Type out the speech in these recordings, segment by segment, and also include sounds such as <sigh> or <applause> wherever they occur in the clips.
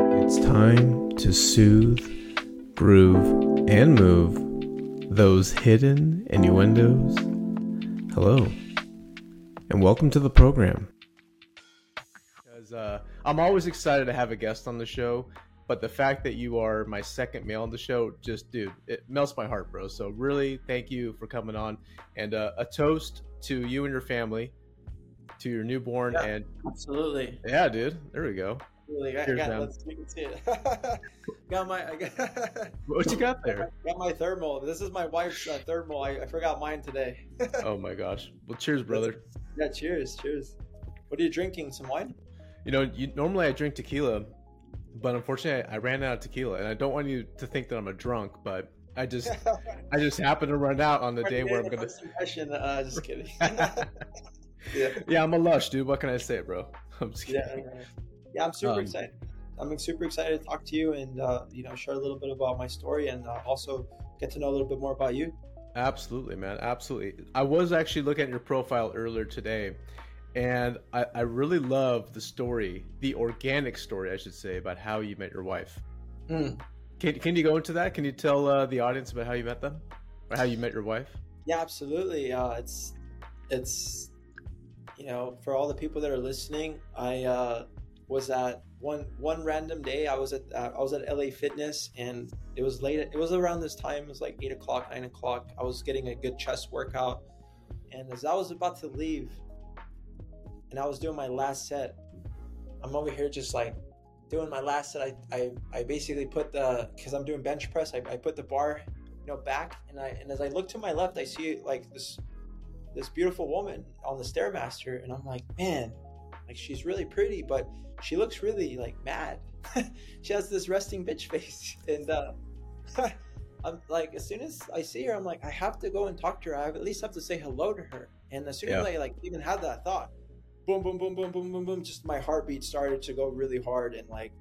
It's time to soothe, groove, and move those hidden innuendos. Hello, and welcome to the program. Because uh, I'm always excited to have a guest on the show, but the fact that you are my second male on the show, just dude, it melts my heart, bro. So really, thank you for coming on, and uh, a toast to you and your family, to your newborn, Yeah. and Absolutely. yeah, dude, there we go. Really, I Cheers, got, man. let's you can see it. <laughs> got my, I got, <laughs> What you got there? <laughs> got my thermal. This is my wife's uh, thermal. I, I forgot mine today. Oh my gosh. Well, cheers, brother. yeah, cheers, cheers. What are you drinking? Some wine? You know, you, normally I drink tequila, but unfortunately I, I ran out of tequila, and I don't want you to think that I'm a drunk, but I just I just happened to run out on the day where I'm gonna. Uh, just kidding. yeah, yeah, I'm a lush, dude. What can I say, bro? I'm just kidding. yeah, yeah. I'm super Um, excited. I'm super excited to talk to you and uh, you know share a little bit about my story and uh, also get to know a little bit more about you. Absolutely, man. Absolutely. I was actually looking at your profile earlier today, and I, I really love the story, the organic story, I should say, about how you met your wife. Mm. Can, can you go into that? Can you tell uh, the audience about how you met them, or how you met your wife? Yeah, absolutely. Uh, it's it's you know for all the people that are listening, I uh, was that one one random day. I was at uh, I was at LA Fitness, and it was late. It was around this time. It was like eight o'clock, nine o'clock. I was getting a good chest workout, and as I was about to leave, and I was doing my last set, I'm over here just like doing my last set. I I, I basically put the because I'm doing bench press. I, I put the bar you know back and i and as i look to my left i see like this this beautiful woman on the stairmaster and i'm like man like she's really pretty but she looks really like mad. <laughs> She has this resting bitch face. <laughs> And uh <laughs> i'm like as soon as i see her i'm like i have to go and talk to her. I at least have to say hello to her. And as soon as i like even had that thought boom boom boom boom boom boom boom just my heartbeat started to go really hard. And like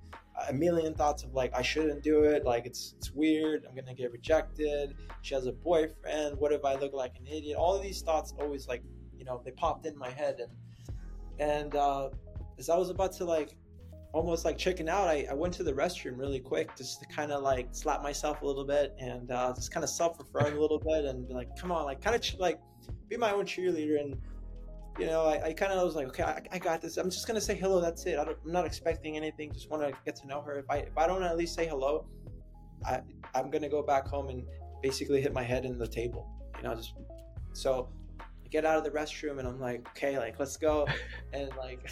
a million thoughts of like I shouldn't do it, like it's it's weird, I'm gonna get rejected. She has a boyfriend. What if I look like an idiot? All of these thoughts always like you know they popped in my head. And and uh, as I was about to like almost like chicken out, I, I went to the restroom really quick just to kind of like slap myself a little bit and uh, just kind of self affirm a <laughs> little bit and be like, come on, like kind of ch- like be my own cheerleader and you know, I, I kind of was like, okay, I, I got this. I'm just gonna say hello. That's it. I don't, I'm not expecting anything. Just want to get to know her. If I if I don't at least say hello, I I'm gonna go back home and basically hit my head in the table. You know, just so get out of the restroom and I'm like, okay, like let's go, <laughs> and like,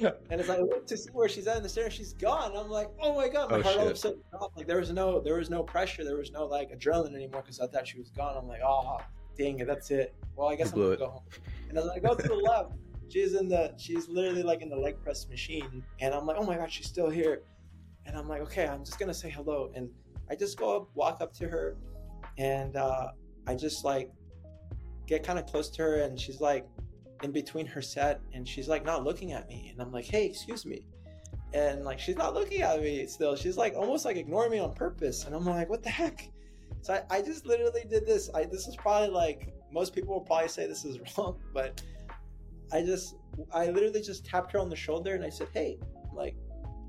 and as I look to see where she's at in the stairs, she's gone. I'm like, oh my god, my Oh, heart all of a shit. sudden dropped. Like there was no there was no pressure, there was no like adrenaline anymore because I thought she was gone. I'm like, oh dang it, that's it. Well, I guess I'm gonna it. go home. And as I go to the <laughs> left, she's in the she's literally like in the leg press machine. And I'm like, oh my god, she's still here. And I'm like, okay, I'm just gonna say hello. And I just go up, walk up to her, and uh, I just like get kind of close to her, and she's like in between her set, and she's like not looking at me. And I'm like, hey, excuse me. And like she's not looking at me still. She's like almost like ignoring me on purpose. And I'm like, what the heck? So I, I just literally did this. I this is probably like most people will probably say this is <laughs> wrong, but I just I literally just tapped her on the shoulder and I said, "Hey," I'm like,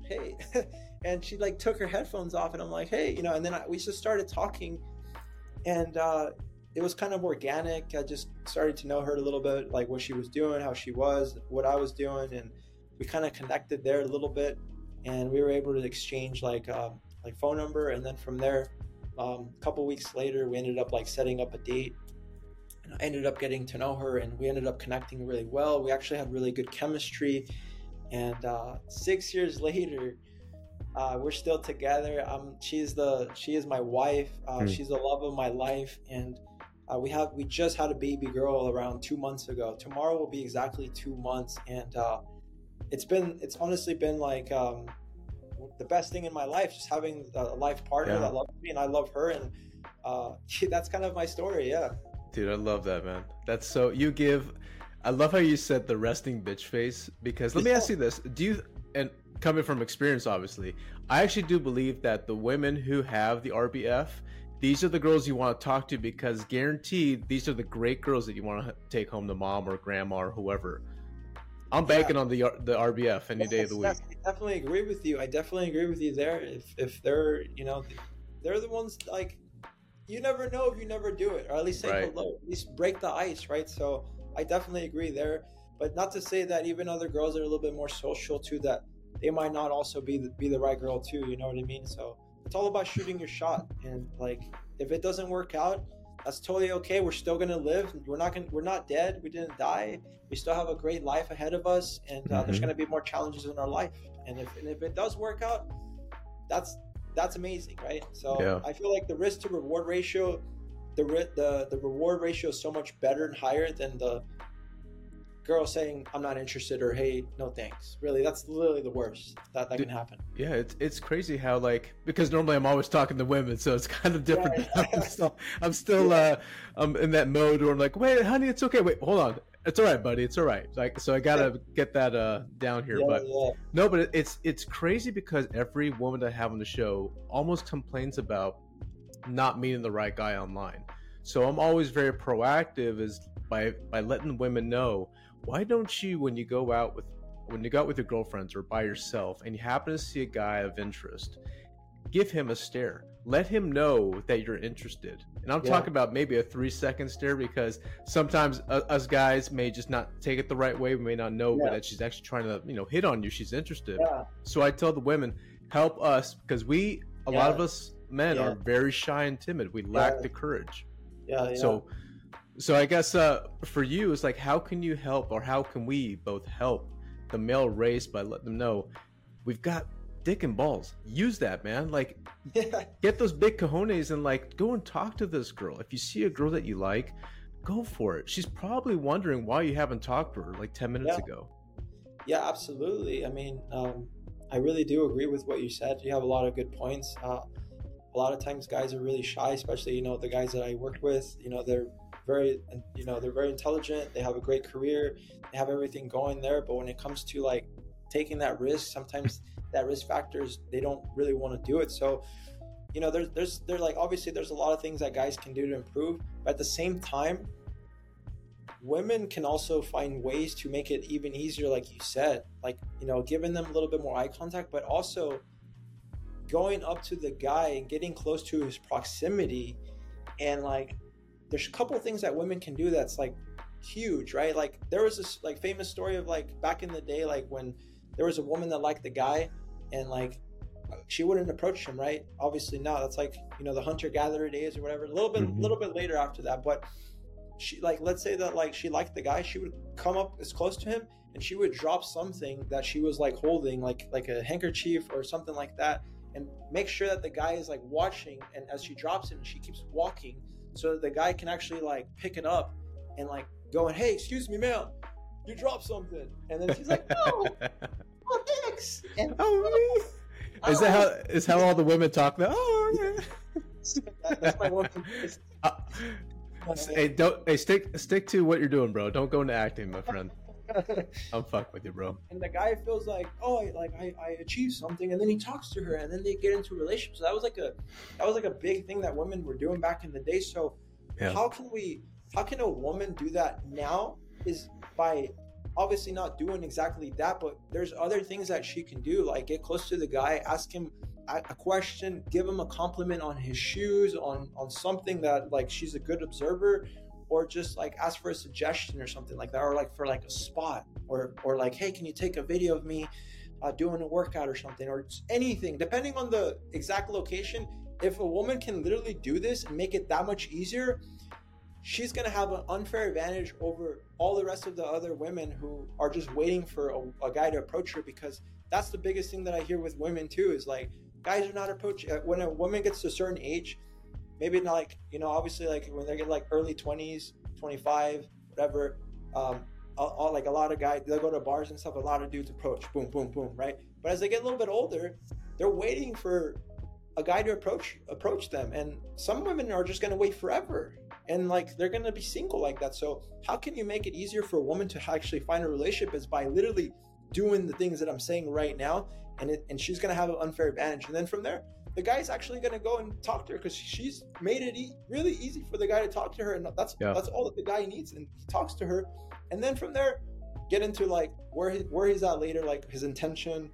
"Hey," <laughs> and she like took her headphones off and I'm like, "Hey," you know, and then I, we just started talking, and uh, it was kind of organic. I just started to know her a little bit, like what she was doing, how she was, what I was doing, and we kind of connected there a little bit, and we were able to exchange like um, like phone number, and then from there, um, a couple weeks later, we ended up like setting up a date. And I ended up getting to know her, and we ended up connecting really well. We actually had really good chemistry, and uh, six years <laughs> later, uh, we're still together. Um, she's the she is my wife. Uh, Hmm. She's the love of my life, and uh, we have we just had a baby girl around two months ago. Tomorrow will be exactly two months, and uh, it's been it's honestly been like um, the best thing in my life, just having a life partner Yeah. that loves me, and I love her, and uh, <laughs> that's kind of my story. Yeah. Dude, I love that, man. That's so you give. I love how you said the resting bitch face because let me ask you this: Do you and coming from experience, obviously, I actually do believe that the women who have the RBF, these are the girls you want to talk to because guaranteed these are the great girls that you want to take home to mom or grandma or whoever. I'm Yeah. banking on the uh, the RBF any day of the week. That's- definitely agree with you. I definitely agree with you there. If if they're you know they're the ones like you never know if you never do it, or at least say Right. hello, at least break the ice, right? So I definitely agree there. But not to say that even other girls are a little bit more social too, that they might not also be the, be the right girl too. You know what I mean? So it's all about shooting your shot, and like if it doesn't work out, that's totally okay. We're still gonna live. We're not gonna. We're not dead. We didn't die. We still have a great life ahead of us, and uh, there's Mhm. gonna be more challenges in our life. And if and if it does work out, that's that's amazing, right? So Yeah. I feel like the risk to reward ratio, the the the reward ratio is so much better and higher than the girl saying I'm not interested or hey no thanks. Really, that's literally the worst that that Dude, can happen. Yeah, it's it's crazy how like because normally I'm always talking to women, so it's kind of different. Yeah. I'm <laughs> still I'm still uh I'm in that mode where I'm like, wait, honey, it's okay. Wait, hold on, it's all right, buddy, it's all right. Like, so I gotta get that uh down here. Yeah, but yeah. no, but it- it's it's crazy because every woman that I have on the show almost complains about not meeting the right guy online. So I'm always very proactive is by by letting women know why don't you when you go out with when you go out with your girlfriends or by yourself and you happen to see a guy of interest, give him a stare. Let him know that you're interested. And I'm Yeah. talking about maybe a three second stare because sometimes uh, us guys may just not take it the right way. We may not know Yeah. that she's actually trying to, you know, hit on you. She's interested. Yeah. So I tell the women, help us because we, a lot of us men, are very shy and timid. We lack the courage. Yeah, yeah. So, so I guess uh, for you, it's like, how can you help, or how can we both help the male race by letting them know we've got dick and balls. Use that, man. Like, yeah, get those big cojones and like go and talk to this girl. If you see a girl that you like, go for it. She's probably wondering why you haven't talked to her like ten minutes Yeah. ago. yeah, absolutely. I mean, um, I really do agree with what you said. You have a lot of good points. Uh, a lot of times, guys are really shy, especially you know the guys that I worked with. You know, they're very, you know, they're very intelligent. They have a great career. They have everything going there. But when it comes to like taking that risk, sometimes that risk factors they don't really want to do it. So, you know, there's there's there's like obviously there's a lot of things that guys can do to improve. But at the same time, women can also find ways to make it even easier like you said like you know giving them a little bit more eye contact but also going up to the guy and getting close to his proximity and like there's a couple things that women can do that's like huge right? Like there was this like famous story of like back in the day like when there was a woman that liked the guy and like she wouldn't approach him right? Obviously now that's like you know the hunter gatherer days or whatever. A little bit a Mhm. little bit later after that but she like let's say that like she liked the guy she would come up as close to him and she would drop something that she was like holding like like a handkerchief or something like that and make sure that the guy is like watching and as she drops it and she keeps walking so the guy can actually like pick it up and like going hey excuse me ma'am you dropped something and then she's like no <laughs> oh thanks and oh, me. <laughs> Is that how is how all the women talk now? Oh, <laughs> yeah. That- that's my woman Uh, hey, don't hey stick stick to what you're doing, bro. Don't go into acting, my friend. I'm fuck with you, bro. and the guy feels like oh I- like I, I achieved something. And then he talks to her and then they get into a relationship so that was like a that was like a big thing that women were doing back in the day. So Yeah. how can we how can a woman do that now is by obviously not doing exactly that but there's other things that she can do. Like get close to the guy ask him a a question give him a compliment on his shoes on on something that like she's a good observer or just like ask for a suggestion or something like that or like for like a spot or or like hey can you take a video of me uh, doing a workout or something? or anything depending on the exact location if a woman can literally do this and make it that much easier she's to have an unfair advantage over all the rest of the other women who are just waiting for a, a guy to approach her because that's the biggest thing that i hear with women too is like guys are not approaching uh, when a woman gets to a certain age maybe not like you know obviously like when they get like early 20s 25 whatever um all, all- like a lot of guys they'll go to bars and stuff a lot of dudes approach boom boom boom right? But as they get a little bit older they're waiting for a guy to approach approach them and some women are just going to wait forever and like they're going to be single like that. So how can you make it easier for a woman to actually find a relationship is by literally doing the things that i'm saying right now and it, and she's going to have an unfair advantage. And then from there the guy's actually going to go and talk to her because she's made it e- really easy for the guy to talk to her and that's Yeah. that's all that the guy needs and he talks to her and then from there get into like where he, where he's at later like his intention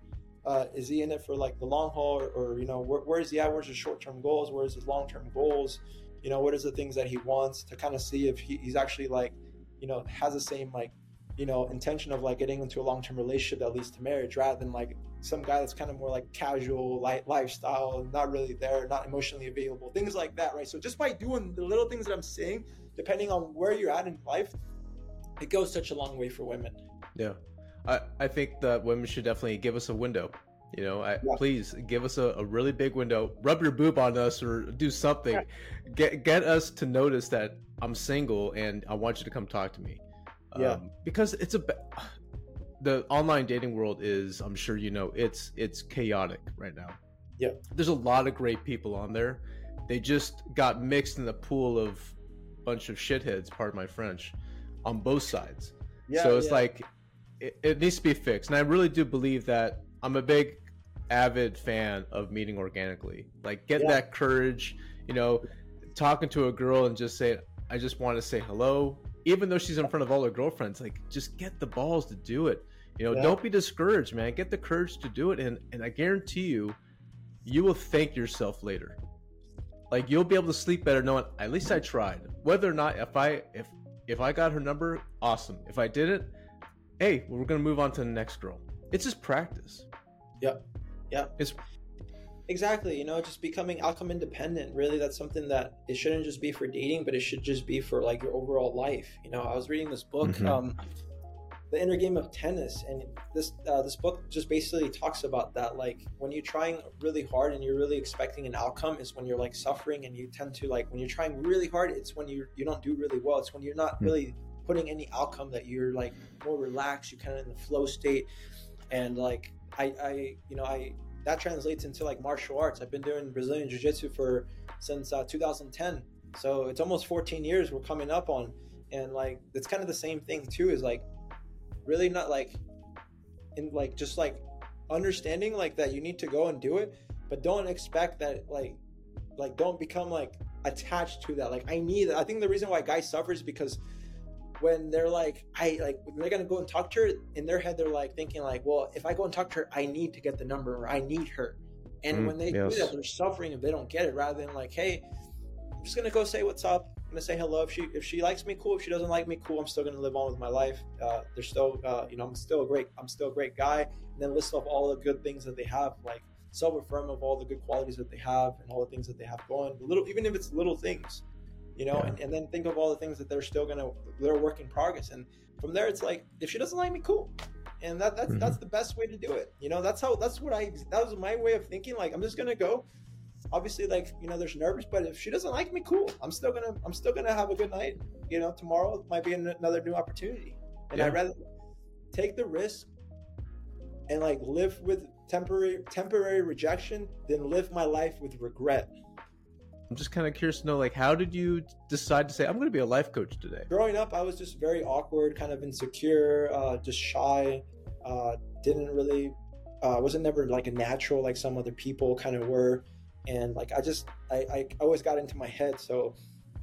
uh, is he in it for like the long haul or, or you know where, where is he at where's his short-term goals where's his long-term goals you know what is the things that he wants to kind of see if he, he's actually like you know has the same like you know intention of like getting into a long-term relationship that leads to marriage rather than like some guy that's kind of more like casual light lifestyle not really there not emotionally available things like that right so just by doing the little things that i'm saying depending on where you're at in life it goes such a long way for women yeah i i think that women should definitely give us a window you know, I, yeah. please give us a, a, really big window. Rub your boob on us or do something. Yeah. Get get us to notice that I'm single and I want you to come talk to me. Yeah. Um, because it's a <sighs> the online dating world is I'm sure you know it's it's chaotic right now. Yeah. There's a lot of great people on there. They just got mixed in the pool of bunch of shitheads, pardon my French, on both sides. Yeah, so it's yeah. like it, it needs to be fixed. And I really do believe that I'm a big avid fan of meeting organically. Like get yeah. that courage, you know, talking to a girl and just say I just want to say hello even though she's in front of all her girlfriends, like just get the balls to do it. You know, yeah. don't be discouraged, man. Get the courage to do it, and and I guarantee you, you will thank yourself later. Like you'll be able to sleep better knowing at least I tried. Whether or not if I if if I got her number, awesome. If I didn't, hey, we're gonna move on to the next girl. It's just practice. Yep. Yep. It's exactly you know just becoming outcome independent really that's something that it shouldn't just be for dating but it should just be for like your overall life you know i was reading this book mm-hmm. um the inner game of tennis and this uh, this book just basically talks about that like when you're trying really hard and you're really expecting an outcome is when you're like suffering and you tend to like when you're trying really hard it's when you you don't do really well it's when you're not mm-hmm. really putting any outcome that you're like more relaxed you're kind of in the flow state and like i i you know i that translates into like martial arts. I've been doing Brazilian Jiu Jitsu for since uh, 2010, so it's almost 14 years we're coming up on, and like it's kind of the same thing too. Is like really not like in like just like understanding like that you need to go and do it, but don't expect that like like don't become like attached to that. Like I need. I think the reason why guys suffer is because when they're like, I like, when they're gonna go and talk to her, in their head, they're like thinking like, well, if I go and talk to her, I need to get the number or I need her. And mm, when they yes. do that, they're suffering if they don't get it. Rather than like, hey, I'm just gonna go say what's up. I'm gonna say hello. If she if she likes me, cool. If she doesn't like me, cool. I'm still gonna live on with my life. Uh, they're still, uh, you know, I'm still a great, I'm still a great guy. And then list off all the good things that they have, like self-affirm of all the good qualities that they have and all the things that they have going. Little, even if it's little things you know, yeah. and, and then think of all the things that they're still gonna they're work in progress. And from there it's like if she doesn't like me, cool. And that that's mm-hmm. that's the best way to do it. You know, that's how that's what I that was my way of thinking. Like I'm just gonna go. Obviously, like, you know, there's nervous, but if she doesn't like me, cool. I'm still gonna I'm still gonna have a good night. You know, tomorrow might be another new opportunity. And yeah. I'd rather take the risk and like live with temporary temporary rejection than live my life with regret I'm just kind of curious to know, like, how did you decide to say I'm going to be a life coach today? Growing up, I was just very awkward, kind of insecure, uh, just shy. Uh, didn't really, uh, wasn't never like a natural like some other people kind of were, and like I just, I, I always got into my head. So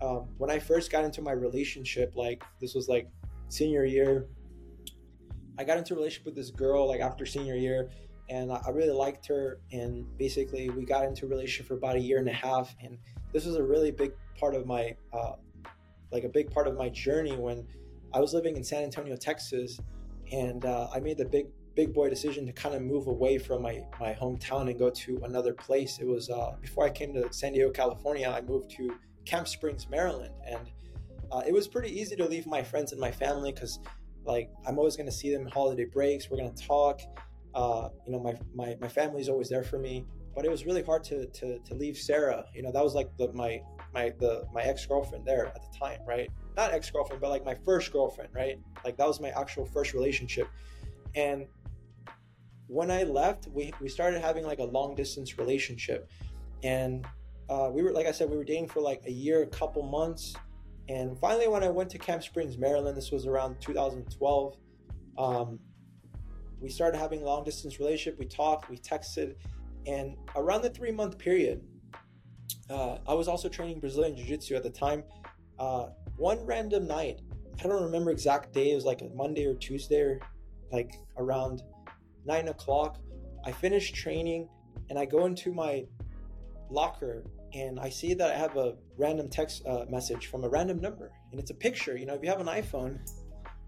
um, when I first got into my relationship, like this was like senior year, I got into a relationship with this girl like after senior year and I really liked her. And basically, we got into a relationship for about a year and a half. And this was a really big part of my, uh, like a big part of my journey when I was living in San Antonio, Texas, and uh, I made the big, big boy decision to kind of move away from my my hometown and go to another place. It was uh, before I came to San Diego, California. I moved to Camp Springs, Maryland, and uh, it was pretty easy to leave my friends and my family because like I'm always going to see them holiday breaks. We're going to talk uh, you know, my, my, my family's always there for me, but it was really hard to, to, to leave Sarah. You know, that was like the, my, my, the, my ex-girlfriend there at the time, right? Not ex-girlfriend, but like my first girlfriend, right? Like that was my actual first relationship. And when I left, we, we started having like a long distance relationship. And uh, we were, like I said, we were dating for like a year, a couple months. And finally, when I went to Camp Springs, Maryland, this was around 2012, um, we started having long distance relationship. We talked, we texted, and around the three month period, uh, I was also training Brazilian Jiu Jitsu at the time. Uh, one random night, I don't remember exact day. It was like a Monday or Tuesday, or like around nine o'clock. I finish training and I go into my locker and I see that I have a random text uh, message from a random number and it's a picture. You know, if you have an iPhone,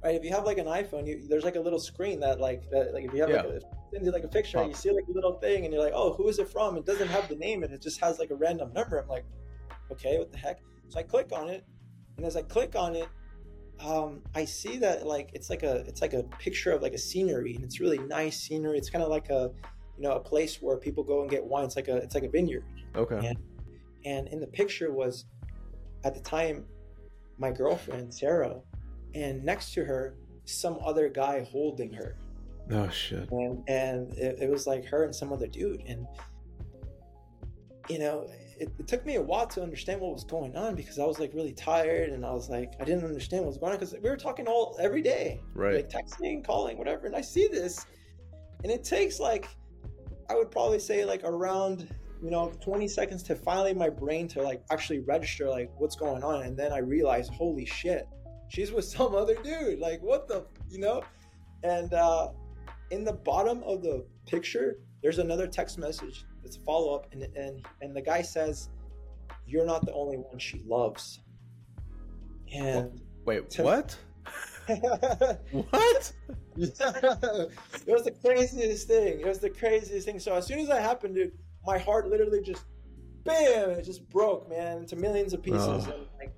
right? If you have like an iPhone, you, there's like a little screen that like that, like if you have Yeah. like a sends you like a picture, you see like a little thing and you're like, oh, who is it from? It doesn't have the name and it just has like a random number. I'm like, okay, what the heck? So I click on it and as I click on it, um, I see that like it's like a it's like a picture of like a scenery and it's really nice scenery. It's kind of like a you know a place where people go and get wine. It's like a it's like a vineyard. Okay. Yeah. And in the picture was at the time my girlfriend Sarah, and next to her some other guy holding her, Oh shit. and and it, it was like her and some other dude, and you know. It, it took me a while to understand what was going on because I was like really tired and I was like I didn't understand what was going on because we were talking all every day Right. like texting, calling, whatever. And I see this, and it takes like, I would probably say like around, you know, 20 seconds to finally my brain to like actually register like what's going on. And then I realized, holy shit, she's with some other dude. Like, what the, you know? And uh, in the bottom of the picture, there's another text message. It's a follow up, and and and the guy says, "You're not the only one she loves." And Wait, To- what? <laughs> what? <laughs> it was the craziest thing. It was the craziest thing. So as soon as that happened, dude, my heart literally just bam, it just broke, man, into millions of pieces. Oh. And like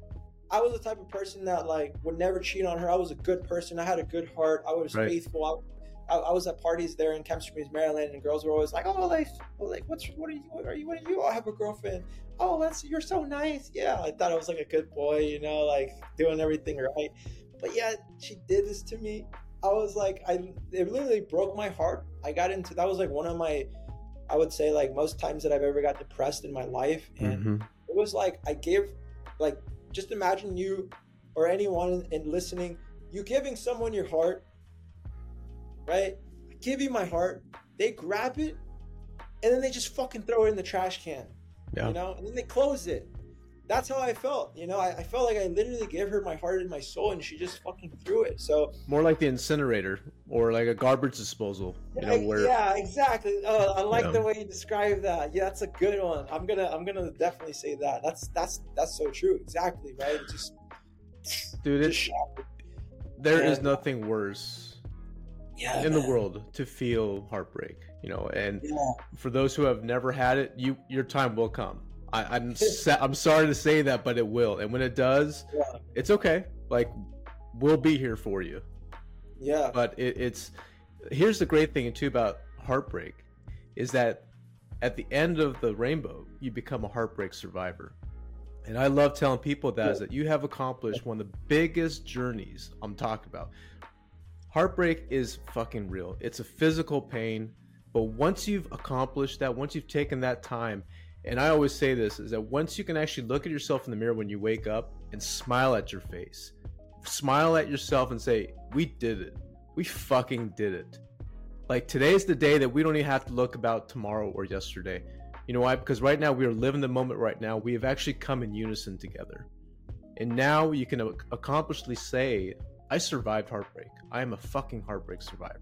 I was the type of person that like would never cheat on her. I was a good person. I had a good heart. I was Right. faithful. I, I, I was at parties there in Camp Springs, Maryland, and girls were always like, "Oh, like, like, what's what are you? What are you? What are you? Oh, I have a girlfriend. Oh, that's you're so nice. Yeah, I thought I was like a good boy, you know, like doing everything right. But yeah, she did this to me. I was like, I it literally broke my heart. I got into that was like one of my, I would say like most times that I've ever got depressed in my life, and Mhm. it was like I give, like just imagine you or anyone in, in listening, you giving someone your heart, right? I give you my heart. They grab it, and then they just fucking throw it in the trash can Yeah. you know, and then they close it. That's how I felt, you know. I, I felt like I literally gave her my heart and my soul, and she just fucking threw it. So More like the incinerator or like a garbage disposal. You know, yeah, where yeah, exactly. Oh, I like the way you describe that. Yeah, that's a good one. I'm gonna, I'm gonna definitely say that. That's that's that's so true. Exactly right. It just, dude, just there is Yeah. nothing worse yeah, in the world to feel heartbreak. You know, and Yeah, for those who have never had it, you your time will come. I, I'm sa- I'm sorry to say that, but it will. And when it does, yeah, it's okay. Like we'll be here for you. yeah, But it, it's here's the great thing too about heartbreak is that at the end of the rainbow, you become a heartbreak survivor. And I love telling people that is that you have accomplished one of the biggest journeys I'm talking about. Heartbreak is fucking real. It's a physical pain, but once you've accomplished that, once you've taken that time, and I always say this is that once you can actually look at yourself in the mirror when you wake up and smile at your face, smile at yourself and say, "We did it. We fucking did it." Like today's the day that we don't even have to look about tomorrow or yesterday. You know why? Because right now we are living the moment right now. We have actually come in unison together. And now you can accomplishedly say, I survived heartbreak. I am a fucking heartbreak survivor.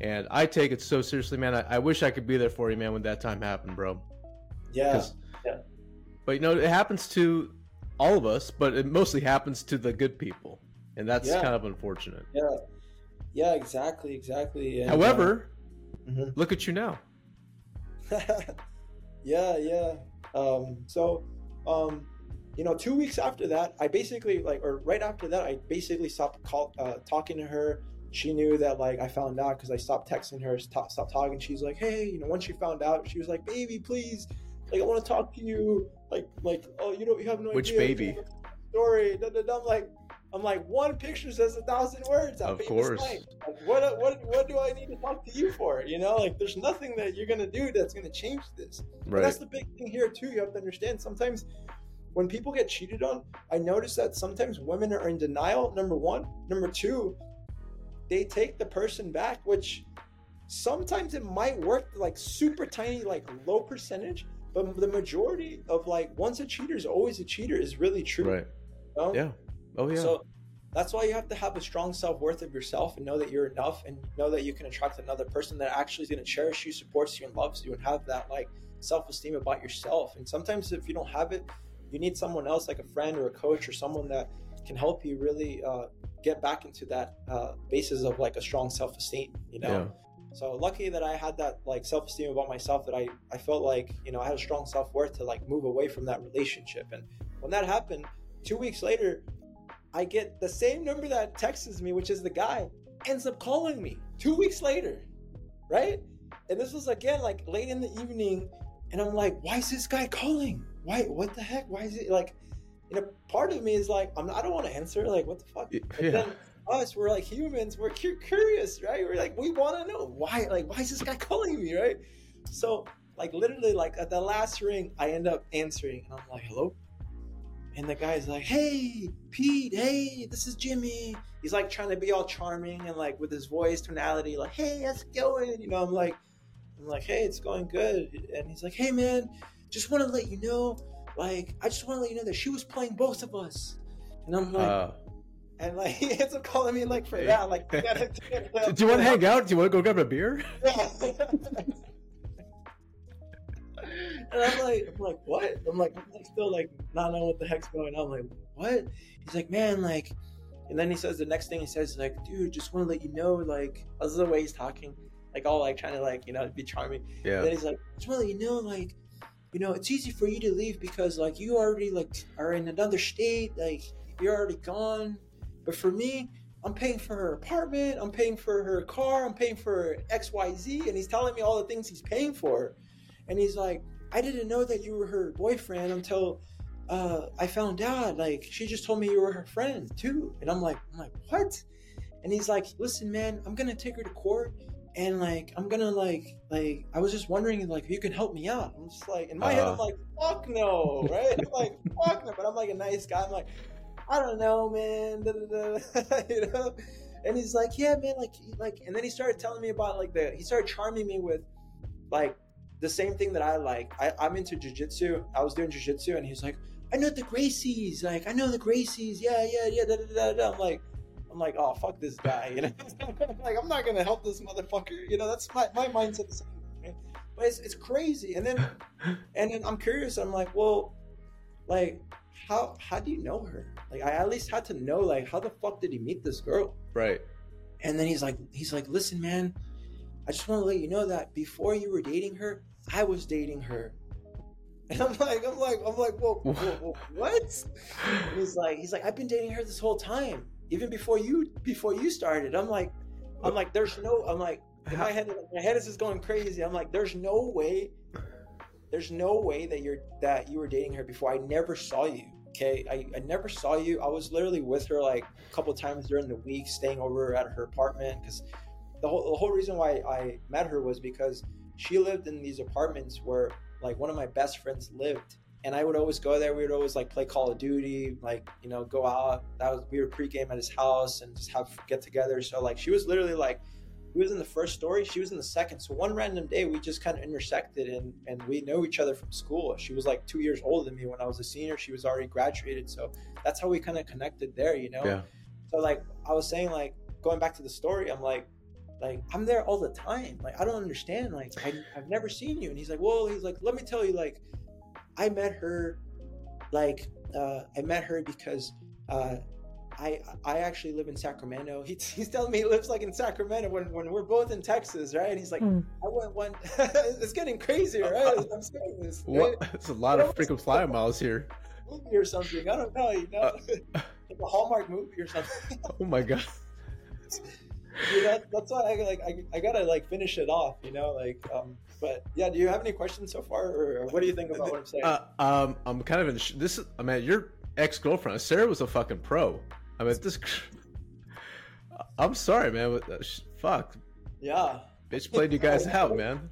And I take it so seriously, man. I, I wish I could be there for you, man, when that time happened, bro. Yeah, yeah. But you know, it happens to all of us, but it mostly happens to the good people. And that's Yeah. kind of unfortunate. yeah, yeah. Exactly, exactly. And, uh, However, mhm. look at you now. <laughs> yeah, yeah. Um, so, um, you know, two weeks after that, I basically like, or right after that, I basically stopped call, uh, talking to her. She knew that like I found out because I stopped texting her, stop, stopped talking. She's like, hey, you know, once she found out, she was like, baby, please, like I want to talk to you. Like, like, oh, you don't, you have no idea Which idea. baby? Story. I'm like, I'm like, one picture says a thousand words. That Of course. Like, what, what, what do I need to talk to you for? You know, like, there's nothing that you're gonna do that's gonna change this. Right. that's the big thing here too. You have to understand. Sometimes when people get cheated on, I notice that sometimes women are in denial. Number one. Number two, they take the person back, which sometimes it might work like super tiny, like low percentage. But the majority of like once a cheater is always a cheater is really true. Right. you know? Yeah. Oh yeah. So that's why you have to have a strong self-worth of yourself and know that you're enough and know that you can attract another person that actually is going to cherish you supports you and loves you and have that like self-esteem about yourself and sometimes if you don't have it you need someone else like a friend or a coach or someone that can help you really uh, get back into that uh, basis of like a strong self-esteem you know Yeah. So lucky that i had that like self-esteem about myself that i i felt like you know i had a strong self-worth to like move away from that relationship. And when that happened two weeks later i get the same number that texts me which is the guy ends up calling me two weeks later right? And this was again like late in the evening and i'm like why is this guy calling? Why what the heck? Why is it like you know part of me is like I'm, i don't want to answer like what the fuck? Yeah. then us, we're like humans, we're cu- curious, right? We're like, we want to know why, like, why is this guy calling me, right? So, like, literally, like at the last ring, I end up answering, and I'm like, hello, and the guy's like, hey, Pete, hey, this is Jimmy. He's like trying to be all charming and like with his voice tonality, like, hey, how's it going? You know, I'm like, I'm like, hey, it's going good, and he's like, hey, man, just want to let you know, like, I just want to let you know that she was playing both of us, and I'm like. Uh, And like <laughs> he ends up calling me like for that, like <laughs> do you want to hang out? Do you want to go grab a beer? <laughs> Yeah. and I'm like, I'm like, what? I'm like, I'm like still like not knowing what the heck's going on. I'm like, what? He's like, man, like, and then he says the next thing he says is like, dude, just want to let you know, like, this is the way he's talking, like all like trying to like you know be charming. And then Yeah. he's like, just want to let you know, like, you know, it's easy for you to leave because like you already like are in another state, like you're already gone. But for me, I'm paying for her apartment, I'm paying for her car, I'm paying for X, Y, Z, and he's telling me all the things he's paying for. And he's like, I didn't know that you were her boyfriend until uh, I found out. Like she just told me you were her friend too. And I'm like, I'm like, what? And he's like, listen, man, I'm gonna take her to court and like I'm gonna like like I was just wondering like if you can help me out. I'm just like in my head I'm Uh. like fuck no, right? I'm like fuck no, but I'm like a nice guy. I'm like I don't know, man. Da, da, da. you know. And he's like, yeah, man, like like, and then he started telling me about like the he started charming me with like the same thing that I like. I, I'm into jujitsu. I was doing jujitsu, and he's like, I know the Gracies. Like I know the Gracies. Yeah, yeah, yeah. Da, da, da, da. I'm like. I'm like, oh fuck this guy, <laughs> you know. <laughs> like I'm not gonna help this motherfucker, you know. That's my my mindset. But it's it's crazy. And then and then I'm curious. I'm like, well, like how how do you know her? Like I at least had to know like how the fuck did he meet this girl? Right. And then he's like he's like, listen, man, I just want to let you know that before you were dating her, I was dating her. <laughs> And I'm like, I'm like, I'm like, whoa, whoa, whoa <laughs> what? And he's like, he's like, I've been dating her this whole time, even before you before you started. I'm like, I'm like, there's no, I'm like, in my <laughs> head, my head is just going crazy. I'm like, there's no way, there's no way that you're that you were dating her before. I never saw you. Okay, I, I never saw you. I was literally with her like a couple times during the week, staying over at her apartment because the whole the whole reason why I met her was because she lived in these apartments where like one of my best friends lived. And I would always go there. We would always like play Call of Duty, like you know, go out. That was we were pregame at his house and just have get together. So like she was literally like he was in the first story she was in the second. So one random day we just kind of intersected and and we know each other from school. She was like two years older than me when i was a senior. She was already graduated. So that's how we kind of connected there you know? Yeah. so like i was saying like going back to the story i'm like like i'm there all the time. Like i don't understand. Like I, i've never seen you. And he's like well he's like let me tell you like i met her like uh i met her because uh I I actually live in Sacramento. He, <laughs> he's telling me he lives like in Sacramento when, when we're both in Texas, right? And he's like, Hmm. I went one. <laughs> it's getting crazier, right? as I'm saying this. <laughs> right? What? It's a lot of freaking flyer miles here. Movie or something. I don't know. You know, Uh, like a Hallmark movie or something. Oh my god. you know, that's why I like I, I gotta like finish it off. You know, like um. But yeah, do you have any questions so far, or, or what do you think about what I'm saying? Uh, um, I'm kind of in. Sh- this is. I mean, your ex girlfriend Sarah was a fucking pro. I mean, this. I'm sorry, man. Uh, fuck, yeah. bitch played you guys out, man.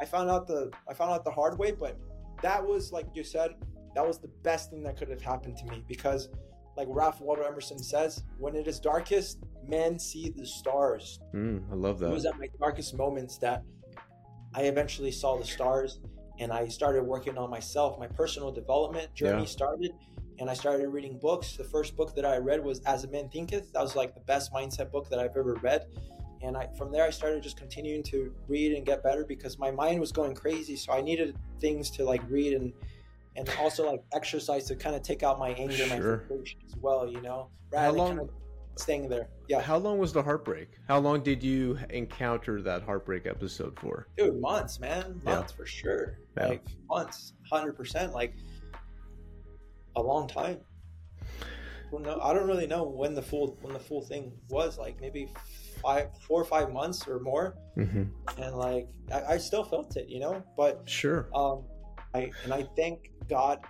I found out the I found out the hard way, but that was like you said, that was the best thing that could have happened to me because, like Ralph Waldo Emerson says, when it is darkest, men see the stars. Mm, I love that. It was at my darkest moments that I eventually saw the stars, and I started working on myself. My personal development journey Yeah. started, and I started reading books. The first book that I read was As a Man Thinketh. That was like the best mindset book that I've ever read. And I, from there, I started just continuing to read and get better because my mind was going crazy. So I needed things to like read and and also like exercise to kind of take out my anger, sure. my frustration as well. You know, rather How long? Kind of staying there. Yeah. How long was the heartbreak? How long did you encounter that heartbreak episode for? Dude, months, man. Months yeah. for sure. Yeah. Like months, hundred percent. Like a long time. Well, no, I don't really know when the full when the full thing was. Like maybe five, four or five months or more. Mm-hmm. And like I, I, still felt it, you know. But sure. Um, I and I thank God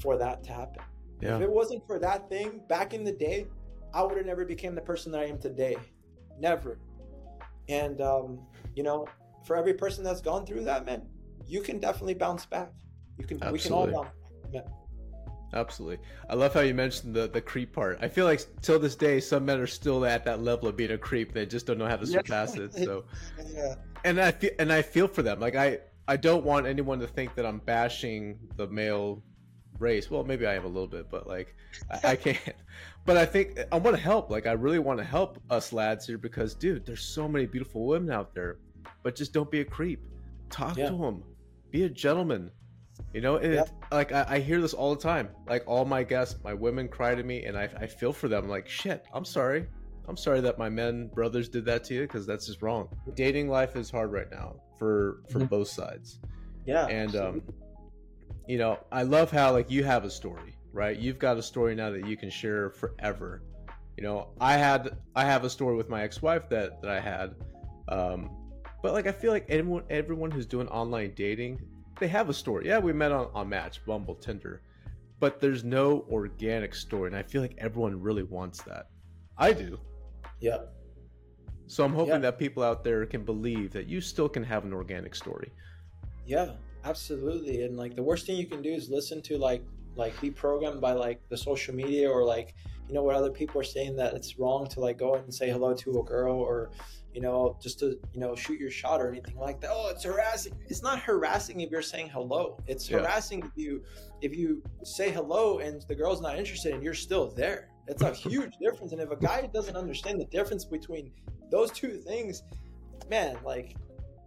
for that to happen. Yeah. If it wasn't for that thing back in the day, I would have never became the person that I am today. Never. And um, you know, for every person that's gone through that, man, you can definitely bounce back. You can Absolutely. we can all bounce back. Absolutely. I love how you mentioned the the creep part. I feel like till this day some men are still at that level of being a creep. They just don't know how to surpass it. So <laughs> yeah. And I feel and I feel for them. Like I I don't want anyone to think that I'm bashing the male race. Well, maybe I am a little bit, but like I, I <laughs> can't. But I think I want to help. Like I really want to help us lads here because, dude, there's so many beautiful women out there. But just don't be a creep. Talk yeah. to them. Be a gentleman. You know, it, yeah. like I, I, hear this all the time. Like all my guests, my women cry to me, and I, I feel for them. Like, shit, I'm sorry. I'm sorry that my men brothers did that to you because that's just wrong. Dating life is hard right now for for mm-hmm. both sides. Yeah, and um, you know, I love how like you have a story, right? You've got a story now that you can share forever. You know, I had I have a story with my ex-wife that that I had, um, but like I feel like everyone everyone who's doing online dating, they have a story. Yeah, we met on on Match, Bumble, Tinder, but there's no organic story, and I feel like everyone really wants that. I do. Yeah. So I'm hoping yeah. that people out there can believe that you still can have an organic story. Yeah, absolutely. And like the worst thing you can do is listen to like like be programmed by like the social media or like you know what other people are saying that it's wrong to like go and say hello to a girl or you know just to you know shoot your shot or anything like that oh it's harassing it's not harassing if you're saying hello it's yeah. harassing if you if you say hello and the girl's not interested and you're still there it's a huge <laughs> difference. And if a guy doesn't understand the difference between those two things, man, like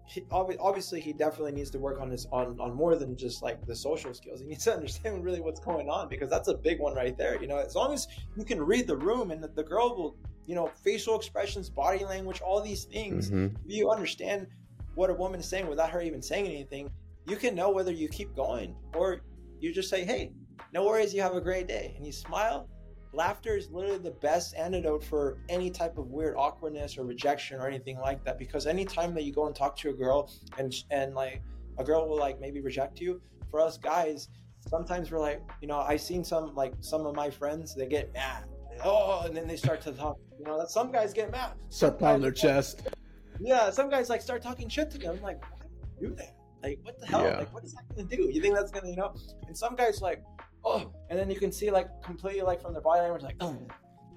he, obviously he definitely needs to work on his on on more than just like the social skills. He needs to <laughs> understand really what's going on because that's a big one right there. You know, as long as you can read the room and the, the girl will, you know, facial expressions, body language, all these things. Mm-hmm. If you understand what a woman is saying without her even saying anything, you can know whether you keep going or you just say, "Hey, no worries, you have a great day," and you smile laughter is literally the best antidote for any type of weird awkwardness or rejection or anything like that because anytime that you go and talk to a girl and and like a girl will like maybe reject you for us guys sometimes we're like you know i've seen some like some of my friends they get mad. Oh and then they start to talk you know that some guys get mad. Start pounding their chest. Yeah some guys like start talking shit to them I'm like why do you do that? Like what the hell? Yeah. like what is that gonna do? You think that's gonna you know? And some guys like oh, and then you can see like completely like from their body language, like, oh,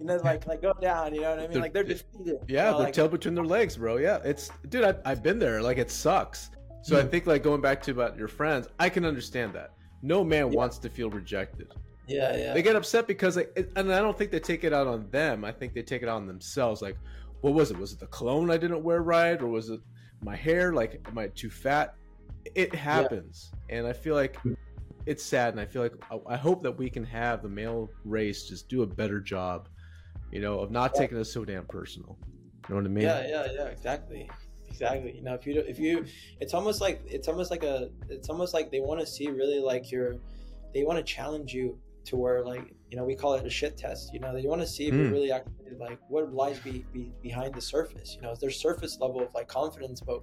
and then like like go down. You know what I mean? They're, like they're defeated. Yeah, you know, their like, tail between their legs, bro. Yeah, it's dude. I, I've been there. Like it sucks. So I hmm. think like going back to about your friends, I can understand that. No man yeah. wants to feel rejected. Yeah, yeah. They get upset because, like, it, and I don't think they take it out on them. I think they take it out on themselves. Like, what was it? Was it the cologne I didn't wear right, or was it my hair? Like, am I too fat? It happens, yeah. and I feel like it's sad, and I feel like I, I hope that we can have the male race just do a better job, you know, of not taking it so damn personal. You know what I mean? Yeah, yeah, yeah, exactly exactly you know if you if you it's almost like it's almost like a it's almost like they want to see really like your they want to challenge you to where like you know we call it a shit test you know they want to see if mm. you're really actually like what lies be, be behind the surface you know there's surface level of like confidence but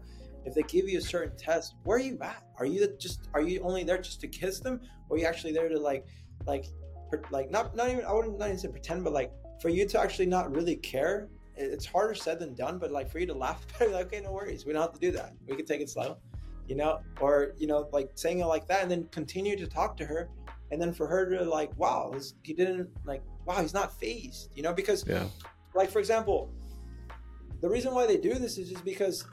if they give you a certain test, where are you at? Are you just are you only there just to kiss them, or are you actually there to like like like not not even I wouldn't not even say pretend, but like for you to actually not really care. It's harder said than done, but like for you to laugh about it, like, <laughs> okay, no worries, we don't have to do that. We can take it slow, you know, or you know, like saying it like that, and then continue to talk to her, and then for her to like, wow, this, he didn't like, wow, he's not phased, you know, because, yeah, like for example, the reason why they do this is just because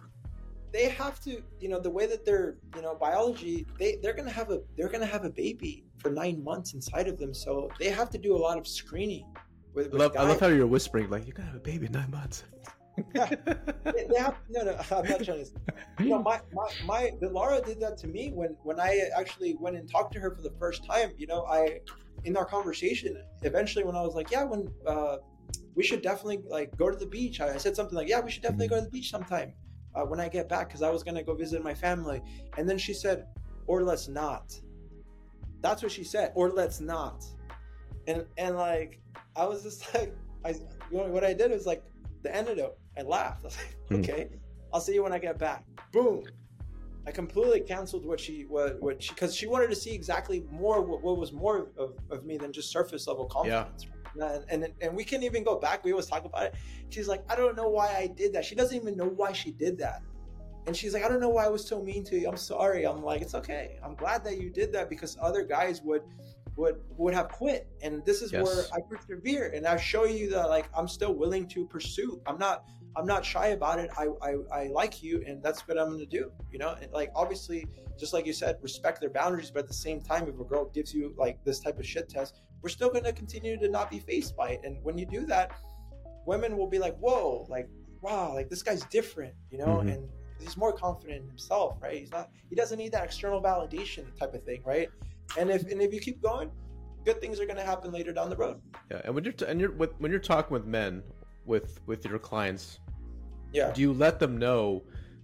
they have to you know the way that they're you know biology they they're gonna have a they're gonna have a baby for nine months inside of them so they have to do a lot of screening with, with I, love, I love how you're whispering like you're gonna have a baby in nine months yeah. <laughs> <laughs> they, they have, no, no, <laughs> I'm not trying to. You know, my, my, my, the Laura did that to me when, when I actually went and talked to her for the first time. You know, I, in our conversation, eventually when I was like, yeah, when, uh, we should definitely like go to the beach. I, I said something like, yeah, we should definitely go to the beach sometime uh, when I get back because I was gonna go visit my family. And then she said, or let's not. That's what she said, or let's not. And and like I was just <laughs> like, I you know, what I did was like the antidote. I laughed. <laughs> I was like, hmm. okay, I'll see you when I get back. Boom. I completely canceled what she what what she because she wanted to see exactly more what, what was more of, of me than just surface level confidence. Yeah. And, and and we can even go back. We always talk about it. She's like, I don't know why I did that. She doesn't even know why she did that. And she's like, I don't know why I was so mean to you. I'm sorry. I'm like, it's okay. I'm glad that you did that because other guys would would would have quit and this is yes. where i persevere and i show you that like i'm still willing to pursue i'm not i'm not shy about it i i, I like you and that's what i'm going to do you know and like obviously just like you said respect their boundaries but at the same time if a girl gives you like this type of shit test we're still going to continue to not be faced by it. And when you do that women will be like whoa like wow like this guy's different you know? Mm-hmm. and he's more confident in himself right? He's not he doesn't need that external validation type of thing right? And if and if you keep going, good things are going to happen later down the road. Yeah, and when you're t- and you're with, when you're talking with men with with your clients, yeah, do you let them know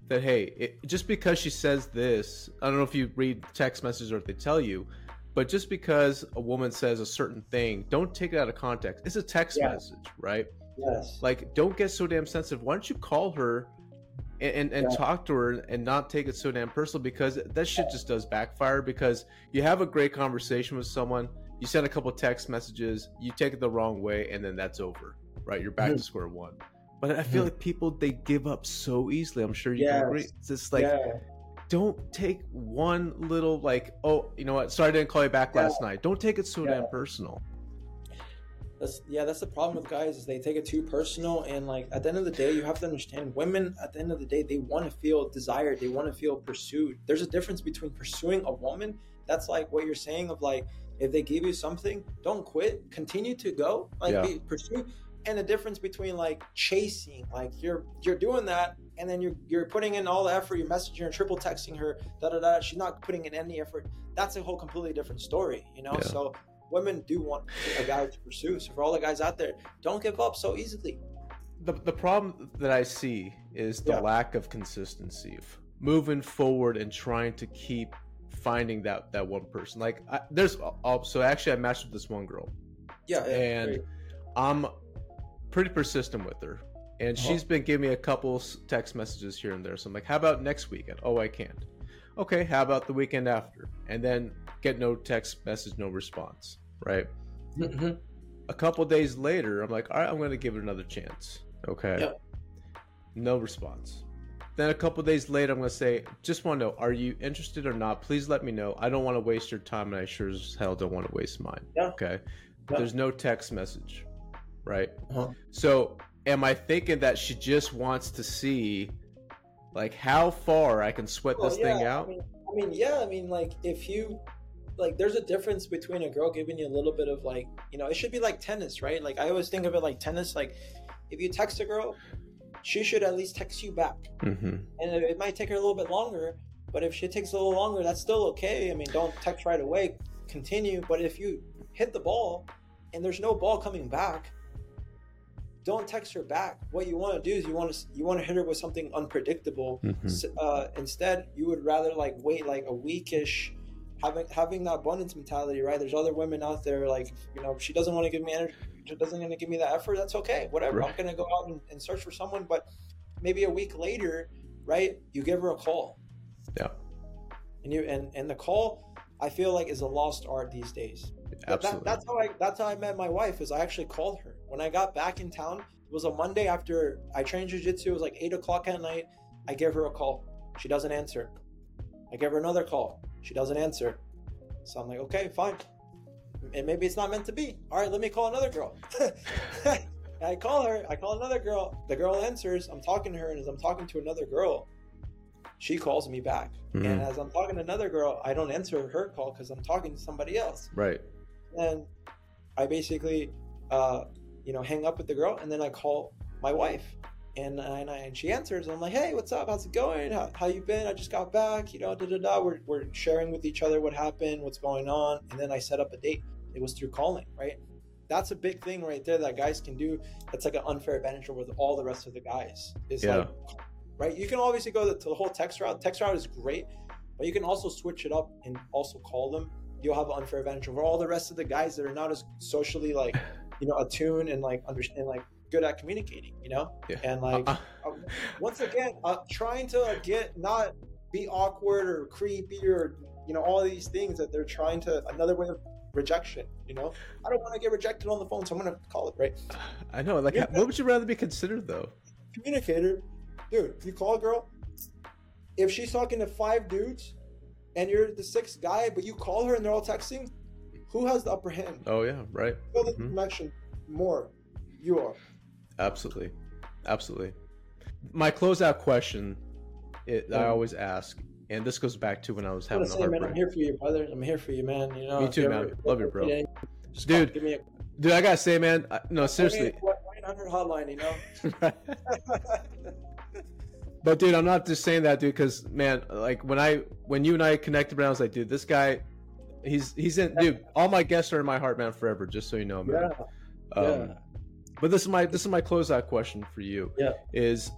that hey, it, just because she says this, I don't know if you read text messages or if they tell you, but just because a woman says a certain thing, don't take it out of context. It's a text yeah. message, right? Yes. Like, don't get so damn sensitive. Why don't you call her and and, and yeah. talk to her and not take it so damn personal because that shit just does backfire because you have a great conversation with someone you send a couple text messages you take it the wrong way and then that's over right you're back mm-hmm. to square one but i feel mm-hmm. like people they give up so easily i'm sure you yes. can agree it's just like yeah. Don't take one little like oh you know what? Sorry i didn't call you back yeah. last night. Don't take it so damn personal. That's yeah that's the problem with guys is they take it too personal and like at the end of the day you have to understand women at the end of the day they want to feel desired they want to feel pursued. There's a difference between pursuing a woman that's like what you're saying of like if they give you something don't quit continue to go like yeah. be, pursue and the difference between like chasing like you're you're doing that and then you're you're putting in all the effort you're messaging her triple texting her da da da she's not putting in any effort that's a whole completely different story you know yeah. so women do want a guy to pursue. So for all the guys out there, don't give up so easily. The, the problem that I see is the yeah. lack of consistency of moving forward and trying to keep finding that that one person. Like I, there's uh, so actually I matched with this one girl. Yeah, yeah and great. I'm pretty persistent with her. And uh-huh. she's been giving me a couple text messages here and there. So I'm like, how about next weekend? Oh, I can't. Okay, how about the weekend after? And then get no text message, no response right? Mm-hmm. A couple days later, I'm like, all right, I'm going to give it another chance. Okay. Yep. No response. Then a couple days later, I'm going to say, just want to know, are you interested or not? Please let me know. I don't want to waste your time, and I sure as hell don't want to waste mine. Yeah. Okay. Yep. There's no text message, right? Uh-huh. So, am I thinking that she just wants to see, like, how far I can sweat this yeah. thing out? I mean, I mean, yeah. I mean, like, if you like there's a difference between a girl giving you a little bit of like you know it should be like tennis right like i always think of it like tennis like if you text a girl she should at least text you back mm-hmm. and it might take her a little bit longer but if she takes a little longer that's still okay i mean don't text right away continue but if you hit the ball and there's no ball coming back don't text her back what you want to do is you want to you want to hit her with something unpredictable mm-hmm. uh, instead you would rather like wait like a weekish having having that abundance mentality, right? There's other women out there like you know she doesn't want to give me energy, she doesn't want to give me that effort. That's okay, whatever. Right. I'm gonna go out and, and, search for someone, but maybe a week later, right? You give her a call. Yeah. And you and and the call, I feel like is a lost art these days. Absolutely. That, that's how I that's how I met my wife. Is I actually called her when I got back in town. It was a Monday after I trained jujitsu. It was like eight o'clock at night. I give her a call. She doesn't answer. I give her another call. She doesn't answer. So I'm like, okay, fine. And maybe it's not meant to be. All right, let me call another girl. <laughs> I call her. I call another girl. The girl answers. I'm talking to her, and as I'm talking to another girl, she calls me back, Mhm. and as I'm talking to another girl, I don't answer her call because I'm talking to somebody else. Right. And I basically, uh, you know, hang up with the girl, and then I call my wife, and and, I, and she answers. I'm like, hey, what's up? How's it going? How, how you been? I just got back. You know, da da da. We're we're sharing with each other what happened, what's going on, and then I set up a date. It was through calling, right? That's a big thing right there that guys can do. That's like an unfair advantage over all the rest of the guys. It's Yeah. like, right? You can obviously go to the whole text route. Text route is great, but you can also switch it up and also call them. You'll have an unfair advantage over all the rest of the guys that are not as socially like, you know, attuned and like understand like good at communicating. You know, Yeah. and like Uh, uh, once again, uh, trying to get not be awkward or creepy or you know all these things that they're trying to another way of rejection. You know, I don't want to get rejected on the phone, so I'm gonna call it right. I know. Like, Yeah. what would you rather be considered though? Communicator, dude. You call a girl. If she's talking to five dudes, and you're the sixth guy, but you call her and they're all texting, who has the upper hand? Oh yeah. Right. Feel the Mhm. connection more. You are. Absolutely. Absolutely. My closeout question it, I always ask, and this goes back to when I was I want having a say, man, I'm here for you, brother. I'm here for you, man. You know, Me too, man. ever- Love you, bro. Dude. give me a Dude, I gotta say, man. I, no, seriously. <laughs> 1-800 hotline, you know. <laughs> but dude, I'm not just saying that, dude, because man, like when I when you and I connected, man, I was like, dude, this guy, he's he's in, dude. All my guests are in my heart, man, forever. Just so you know, man. yeah, Um, yeah. But this is my this is my closeout question for you. Yeah. Is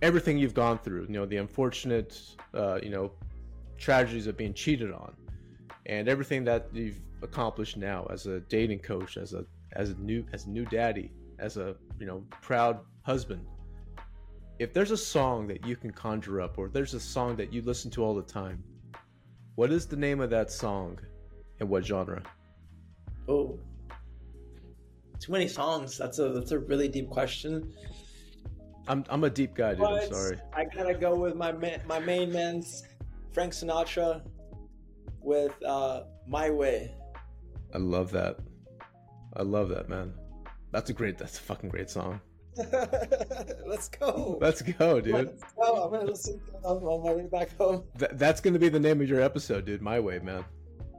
everything you've gone through, you know, the unfortunate, uh, you know, tragedies of being cheated on, and everything that you've accomplished now as a dating coach, as a as a new as a new daddy, as a you know proud husband. If there's a song that you can conjure up, or there's a song that you listen to all the time, what is the name of that song, and what genre? Oh, too many songs. That's a that's a really deep question. I'm I'm a deep guy, dude. I'm sorry. I gotta go with my ma- my main man's Frank Sinatra with uh, "My Way." I love that. I love that, man. That's a great. That's a fucking great song. <laughs> Let's go. Let's go, dude. Let's go. I'm gonna listen on on my way back home. Th- that's gonna be the name of your episode, dude. My way, man.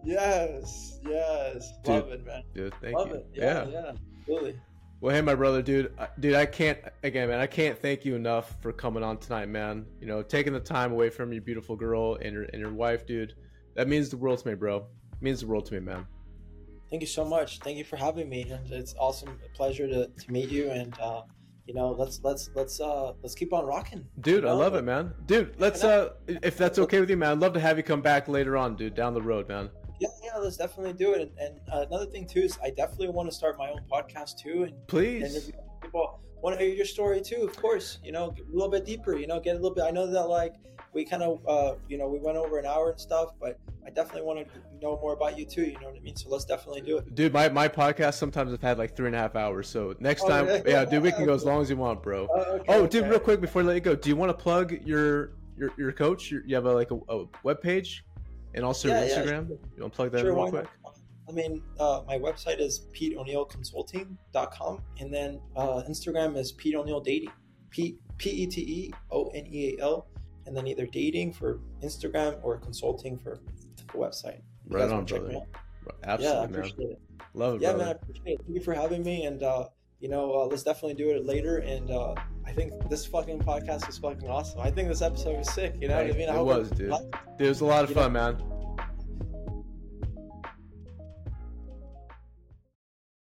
Yes, yes, Dude, love it, man. Dude, thank love you. it. Yeah, yeah, absolutely. Well, hey, my brother, dude. Dude, I can't. Again, man, I can't thank you enough for coming on tonight, man. You know, taking the time away from your beautiful girl and your and your wife, dude. That means the world to me, bro. It means the world to me, man. Thank you so much. Thank you for having me. It's awesome, a pleasure to, to meet you. And uh, you know, let's let's let's uh let's keep on rocking. Dude, You I love it, man. Dude, let's uh, if that's okay with you, man, I'd love to have you come back later on, dude, down the road, man. Yeah, yeah, let's definitely do it. And, and uh, another thing too is I definitely want to start my own podcast too, and Please. interview people. Want to hear your story too, of course. You know, a little bit deeper. You know, get a little bit. I know that like we kind of, uh, you know, we went over an hour and stuff, but I definitely want to know more about you too. You know what I mean? So let's definitely do it. Dude, my, my podcast sometimes have had like three and a half hours. So next Oh, time, yeah. yeah, dude, we can go as <laughs> long as you want, bro. Uh, okay, Oh, dude, okay. real quick before I let you go, do you want to plug your your your coach? Your, you have a, like a, a web page, and also Yeah, your yeah, Instagram. sure. You want to plug that Sure, in real quick? not? I mean, uh, my website is PeteO'NealConsulting.com, and then uh, Instagram is Pete O'Neal Dating, P P E T E O N E A L, and then either dating for Instagram or consulting for the website. You Right on, wanna check me brother. out? yeah, I Absolutely, man. it. Love it, Yeah, brother. man, I appreciate it. Thank you for having me, and uh, you know, uh, let's definitely do it later. And uh, I think this fucking podcast was fucking awesome. I think this episode was sick. You know Hey, what I mean? I it was, dude. it was a lot of You know- fun, man.